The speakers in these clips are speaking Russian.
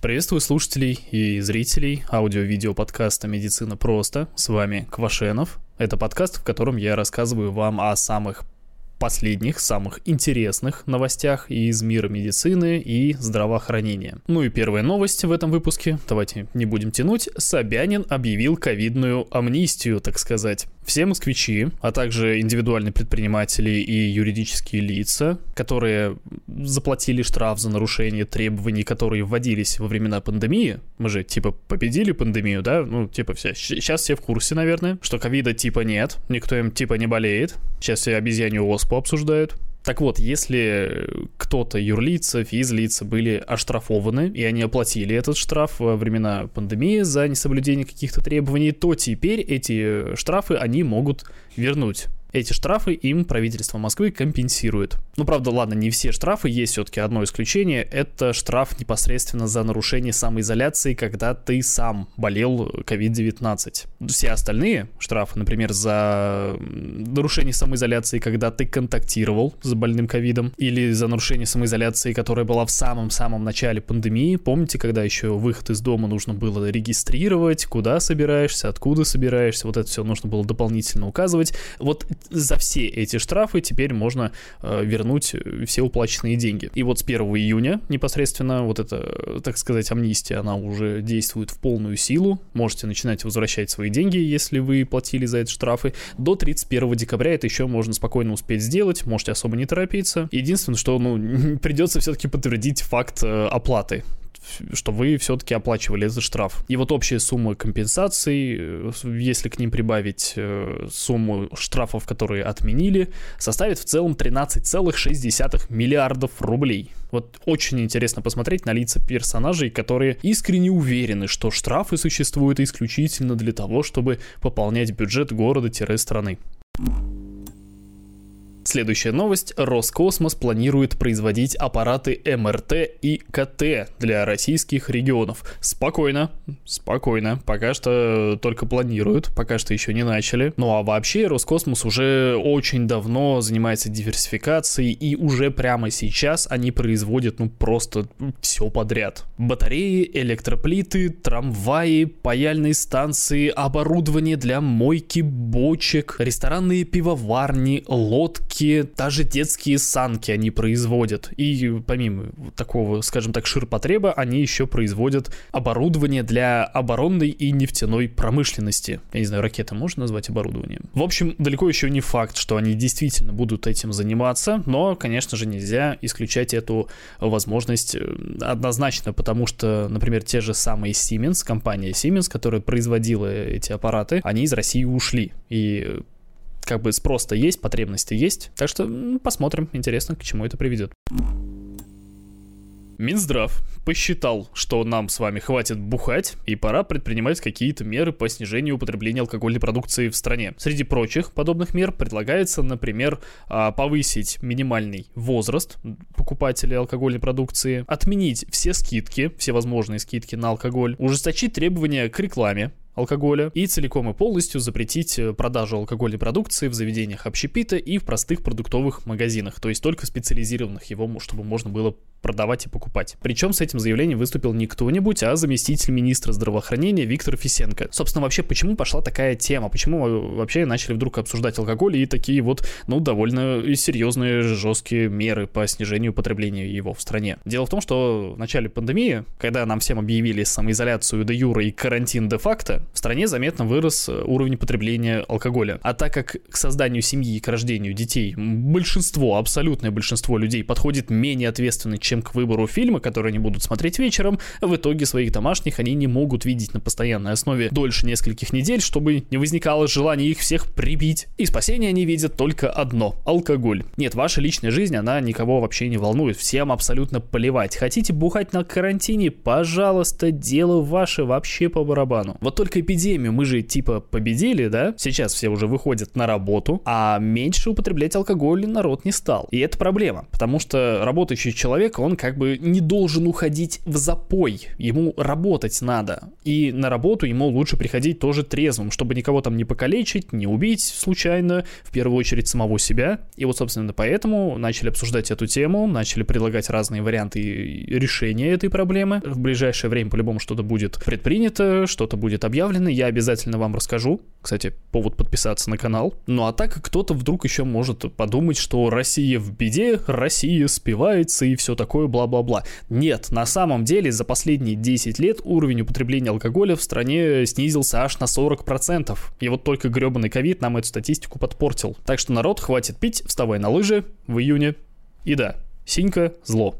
Приветствую слушателей и зрителей аудио-видео подкаста «Медицина просто». С вами Квашенов. Это подкаст, в котором я рассказываю вам о самых последних, самых интересных новостях из мира медицины и здравоохранения. Ну и первая новость в этом выпуске, давайте не будем тянуть, Собянин объявил ковидную амнистию, так сказать. Все москвичи, а также индивидуальные предприниматели и юридические лица, которые заплатили штраф за нарушение требований, которые вводились во времена пандемии, мы же типа победили пандемию, да, ну типа все, сейчас все в курсе, наверное, что ковида типа нет, никто им типа не болеет, сейчас все обезьянью оспу обсуждают, так вот, если кто-то, юрлица, физлица, были оштрафованы, и они оплатили этот штраф во времена пандемии за несоблюдение каких-то требований, то теперь эти штрафы они могут вернуть. Эти штрафы им правительство Москвы компенсирует. Ну, правда, ладно, не все штрафы, есть все-таки одно исключение. Это штраф непосредственно за нарушение самоизоляции, когда ты сам болел COVID-19. Все остальные штрафы, например, за нарушение самоизоляции, когда ты контактировал с больным ковидом, или за нарушение самоизоляции, которая была в самом-самом начале пандемии. Помните, когда еще выход из дома нужно было регистрировать, куда собираешься, откуда собираешься, вот это все нужно было дополнительно указывать. Вот за все эти штрафы теперь можно э, вернуть все уплаченные деньги. И вот с 1 июня непосредственно вот эта, так сказать, амнистия, она уже действует в полную силу. Можете начинать возвращать свои деньги, если вы платили за эти штрафы. До 31 декабря это еще можно спокойно успеть сделать, можете особо не торопиться. Единственное, что ну, придется все-таки подтвердить факт э, оплаты что вы все-таки оплачивали этот штраф. И вот общая сумма компенсаций, э, если к ним прибавить э, сумму штрафов, которые отменили, составит в целом 13,6 миллиардов рублей. Вот очень интересно посмотреть на лица персонажей, которые искренне уверены, что штрафы существуют исключительно для того, чтобы пополнять бюджет города-страны. Следующая новость. Роскосмос планирует производить аппараты МРТ и КТ для российских регионов. Спокойно, спокойно. Пока что только планируют, пока что еще не начали. Ну а вообще Роскосмос уже очень давно занимается диверсификацией и уже прямо сейчас они производят ну просто все подряд. Батареи, электроплиты, трамваи, паяльные станции, оборудование для мойки бочек, ресторанные пивоварни, лодки, детские, даже детские санки они производят. И помимо такого, скажем так, ширпотреба, они еще производят оборудование для оборонной и нефтяной промышленности. Я не знаю, ракеты можно назвать оборудованием? В общем, далеко еще не факт, что они действительно будут этим заниматься, но, конечно же, нельзя исключать эту возможность э, однозначно, потому что, например, те же самые Siemens, компания Siemens, которая производила эти аппараты, они из России ушли. И как бы спрос-то есть, потребность-то есть. Так что посмотрим, интересно, к чему это приведет. Минздрав посчитал, что нам с вами хватит бухать, и пора предпринимать какие-то меры по снижению употребления алкогольной продукции в стране. Среди прочих подобных мер предлагается, например, а, повысить минимальный возраст покупателей алкогольной продукции, отменить все скидки, все возможные скидки на алкоголь, ужесточить требования к рекламе, алкоголя и целиком и полностью запретить э, продажу алкогольной продукции в заведениях общепита и в простых продуктовых магазинах, то есть только специализированных его, чтобы можно было продавать и покупать. Причем с этим заявлением выступил не кто-нибудь, а заместитель министра здравоохранения Виктор Фисенко. Собственно, вообще, почему пошла такая тема? Почему вообще начали вдруг обсуждать алкоголь и такие вот, ну, довольно серьезные, жесткие меры по снижению потребления его в стране? Дело в том, что в начале пандемии, когда нам всем объявили самоизоляцию де юра и карантин де-факто, в стране заметно вырос уровень потребления алкоголя. А так как к созданию семьи и к рождению детей большинство, абсолютное большинство людей подходит менее ответственно, чем к выбору фильма, который они будут смотреть вечером, в итоге своих домашних они не могут видеть на постоянной основе дольше нескольких недель, чтобы не возникало желания их всех прибить. И спасение они видят только одно – алкоголь. Нет, ваша личная жизнь, она никого вообще не волнует, всем абсолютно поливать. Хотите бухать на карантине? Пожалуйста, дело ваше вообще по барабану. Вот только эпидемию мы же типа победили, да? Сейчас все уже выходят на работу, а меньше употреблять алкоголь народ не стал. И это проблема, потому что работающий человек, он как бы не должен уходить в запой. Ему работать надо. И на работу ему лучше приходить тоже трезвым, чтобы никого там не покалечить, не убить случайно, в первую очередь самого себя. И вот, собственно, поэтому начали обсуждать эту тему, начали предлагать разные варианты решения этой проблемы. В ближайшее время по-любому что-то будет предпринято, что-то будет объявлено, я обязательно вам расскажу. Кстати, повод подписаться на канал. Ну а так кто-то вдруг еще может подумать, что Россия в беде, Россия спивается и все такое бла-бла-бла. Нет, на самом деле за последние 10 лет уровень употребления алкоголя в стране снизился аж на 40%. И вот только гребаный ковид нам эту статистику подпортил. Так что народ, хватит пить, вставай на лыжи в июне. И да, синька зло.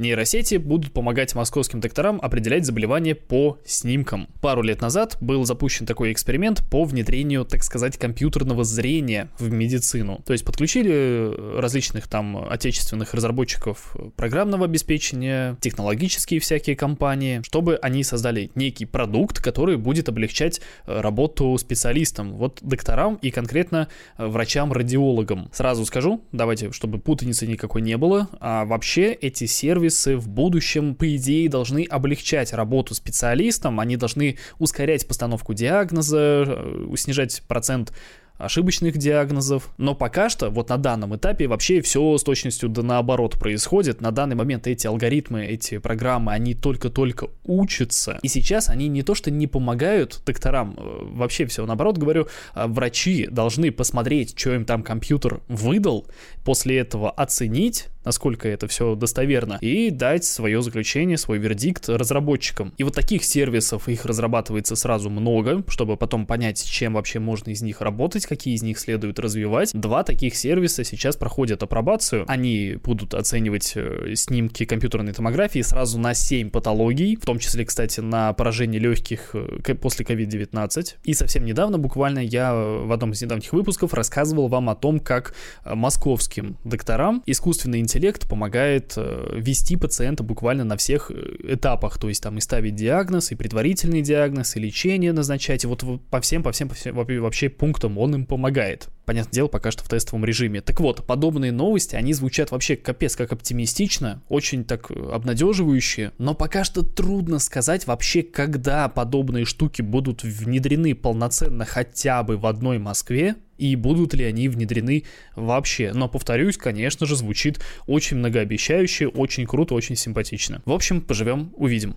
Нейросети будут помогать московским докторам определять заболевания по снимкам. Пару лет назад был запущен такой эксперимент по внедрению, так сказать, компьютерного зрения в медицину. То есть подключили различных там отечественных разработчиков программного обеспечения, технологические всякие компании, чтобы они создали некий продукт, который будет облегчать э, работу специалистам, вот докторам и конкретно э, врачам-радиологам. Сразу скажу, давайте, чтобы путаницы никакой не было, а вообще эти сервисы сервисы в будущем, по идее, должны облегчать работу специалистам, они должны ускорять постановку диагноза, э, снижать процент ошибочных диагнозов. Но пока что, вот на данном этапе, вообще все с точностью да наоборот происходит. На данный момент эти алгоритмы, эти программы, они только-только учатся. И сейчас они не то что не помогают докторам, э, вообще все наоборот говорю, а врачи должны посмотреть, что им там компьютер выдал, после этого оценить, насколько это все достоверно, и дать свое заключение, свой вердикт разработчикам. И вот таких сервисов, их разрабатывается сразу много, чтобы потом понять, чем вообще можно из них работать, какие из них следует развивать. Два таких сервиса сейчас проходят апробацию. Они будут оценивать э, снимки компьютерной томографии сразу на 7 патологий, в том числе, кстати, на поражение легких э, после COVID-19. И совсем недавно, буквально, я в одном из недавних выпусков рассказывал вам о том, как московским докторам искусственный помогает э, вести пациента буквально на всех э, этапах, то есть там и ставить диагноз, и предварительный диагноз, и лечение назначать, и вот по всем, по всем, по всем вообще пунктам он им помогает. Понятное дело, пока что в тестовом режиме. Так вот, подобные новости, они звучат вообще капец как оптимистично, очень так э, обнадеживающие, но пока что трудно сказать вообще, когда подобные штуки будут внедрены полноценно хотя бы в одной Москве, и будут ли они внедрены вообще. Но, повторюсь, конечно же, звучит очень многообещающе, очень круто, очень симпатично. В общем, поживем, увидим.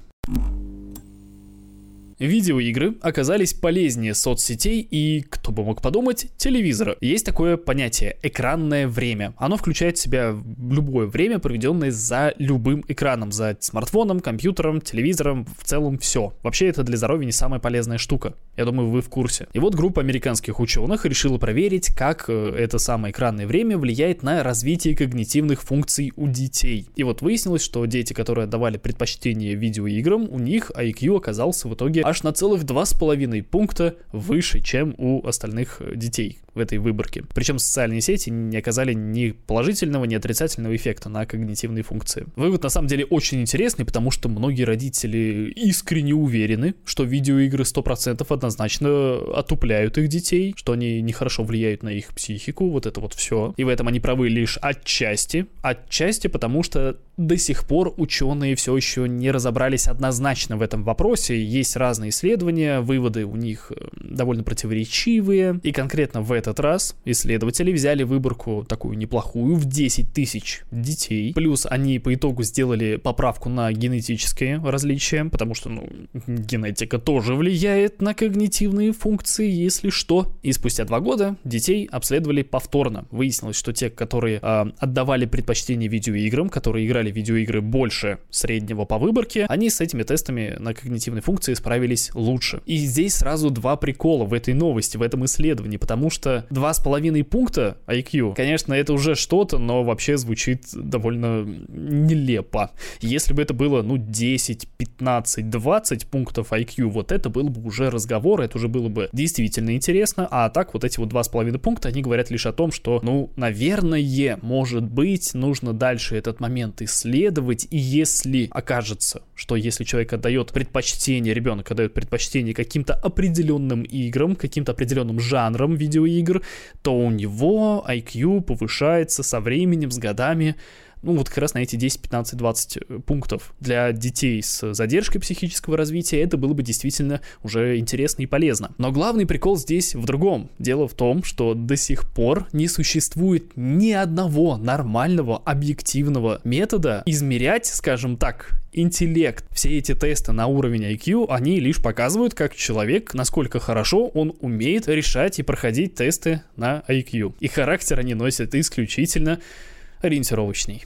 Видеоигры оказались полезнее соцсетей и, кто бы мог подумать, телевизора. Есть такое понятие «экранное время». Оно включает в себя любое время, проведенное за любым экраном, за смартфоном, компьютером, телевизором, в целом все. Вообще это для здоровья не самая полезная штука. Я думаю, вы в курсе. И вот группа американских ученых решила проверить, как э, это самое экранное время влияет на развитие когнитивных функций у детей. И вот выяснилось, что дети, которые отдавали предпочтение видеоиграм, у них IQ оказался в итоге аж на целых 2,5 пункта выше, чем у остальных детей в этой выборке. Причем социальные сети не оказали ни положительного, ни отрицательного эффекта на когнитивные функции. Вывод на самом деле очень интересный, потому что многие родители искренне уверены, что видеоигры 100% однозначно отупляют их детей, что они нехорошо влияют на их психику, вот это вот все. И в этом они правы лишь отчасти. Отчасти потому, что до сих пор ученые все еще не разобрались однозначно в этом вопросе. Есть разные исследования, выводы у них э, довольно противоречивые. И конкретно в этот раз исследователи взяли выборку такую неплохую в 10 тысяч детей. Плюс они по итогу сделали поправку на генетические различия, потому что, ну, генетика тоже влияет на когнитивные функции, если что. И спустя два года детей обследовали повторно. Выяснилось, что те, которые э, отдавали предпочтение видеоиграм, которые играли в видеоигры больше среднего по выборке, они с этими тестами на когнитивные функции справились лучше. И здесь сразу два прикола в этой новости, в этом исследовании, потому что два с половиной пункта IQ, конечно, это уже что-то, но вообще звучит довольно нелепо. Если бы это было, ну, 10, 15, 20 пунктов IQ, вот это был бы уже разговор, это уже было бы действительно интересно, а так вот эти вот два с половиной пункта, они говорят лишь о том, что, ну, наверное, может быть, нужно дальше этот момент исследовать, исследовать, и если окажется, что если человек отдает предпочтение, ребенок отдает предпочтение каким-то определенным играм, каким-то определенным жанрам видеоигр, то у него IQ повышается со временем, с годами ну, вот как раз на эти 10, 15, 20 пунктов. Для детей с задержкой психического развития это было бы действительно уже интересно и полезно. Но главный прикол здесь в другом. Дело в том, что до сих пор не существует ни одного нормального объективного метода измерять, скажем так, интеллект. Все эти тесты на уровень IQ, они лишь показывают, как человек, насколько хорошо он умеет решать и проходить тесты на IQ. И характер они носят исключительно ориентировочный.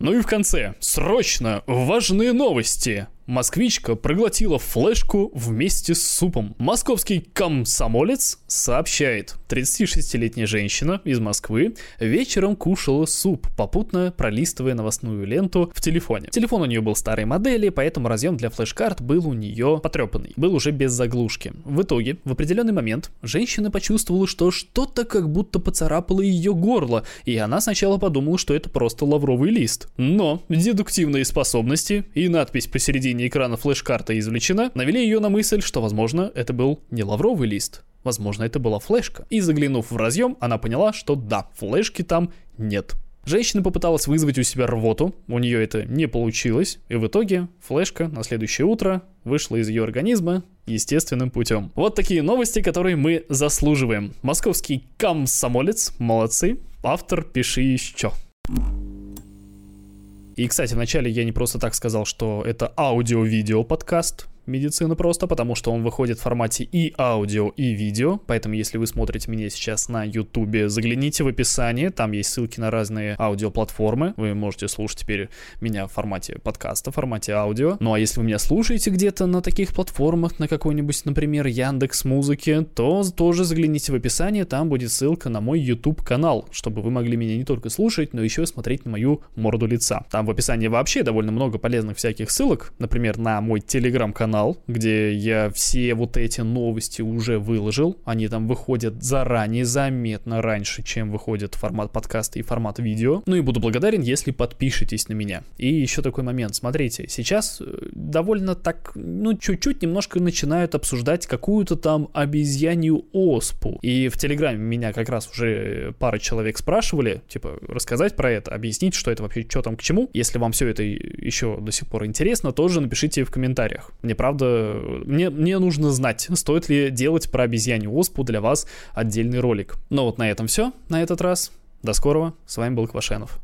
Ну и в конце, срочно, важные новости. Москвичка проглотила флешку вместе с супом. Московский комсомолец сообщает, 36-летняя женщина из Москвы вечером кушала суп, попутно пролистывая новостную ленту в телефоне. Телефон у нее был старой модели, поэтому разъем для флеш-карт был у нее потрепанный, был уже без заглушки. В итоге, в определенный момент, женщина почувствовала, что что-то как будто поцарапало ее горло, и она сначала подумала, что это просто лавровый лист. Но дедуктивные способности и надпись посередине середине экрана флеш-карта извлечена, навели ее на мысль, что, возможно, это был не лавровый лист, возможно, это была флешка. И заглянув в разъем, она поняла, что да, флешки там нет. Женщина попыталась вызвать у себя рвоту, у нее это не получилось, и в итоге флешка на следующее утро вышла из ее организма естественным путем. Вот такие новости, которые мы заслуживаем. Московский комсомолец, молодцы, автор пиши еще. И, кстати, вначале я не просто так сказал, что это аудио-видео подкаст медицина просто, потому что он выходит в формате и аудио, и видео. Поэтому, если вы смотрите меня сейчас на YouTube, загляните в описание, там есть ссылки на разные аудиоплатформы. Вы можете слушать теперь меня в формате подкаста, в формате аудио. Ну а если вы меня слушаете где-то на таких платформах, на какой-нибудь, например, Яндекс Музыки, то тоже загляните в описание, там будет ссылка на мой YouTube канал, чтобы вы могли меня не только слушать, но еще смотреть на мою морду лица. Там в описании вообще довольно много полезных всяких ссылок, например, на мой телеграм-канал, канал, где я все вот эти новости уже выложил. Они там выходят заранее, заметно раньше, чем выходит формат подкаста и формат видео. Ну и буду благодарен, если подпишетесь на меня. И еще такой момент. Смотрите, сейчас э, довольно так, ну, чуть-чуть немножко начинают обсуждать какую-то там обезьянью оспу. И в Телеграме меня как раз уже пара человек спрашивали, типа, рассказать про это, объяснить, что это вообще, что там к чему. Если вам все это еще до сих пор интересно, тоже напишите в комментариях. Мне правда, мне, мне нужно знать, стоит ли делать про обезьянью оспу для вас отдельный ролик. Но вот на этом все на этот раз. До скорого. С вами был Квашенов.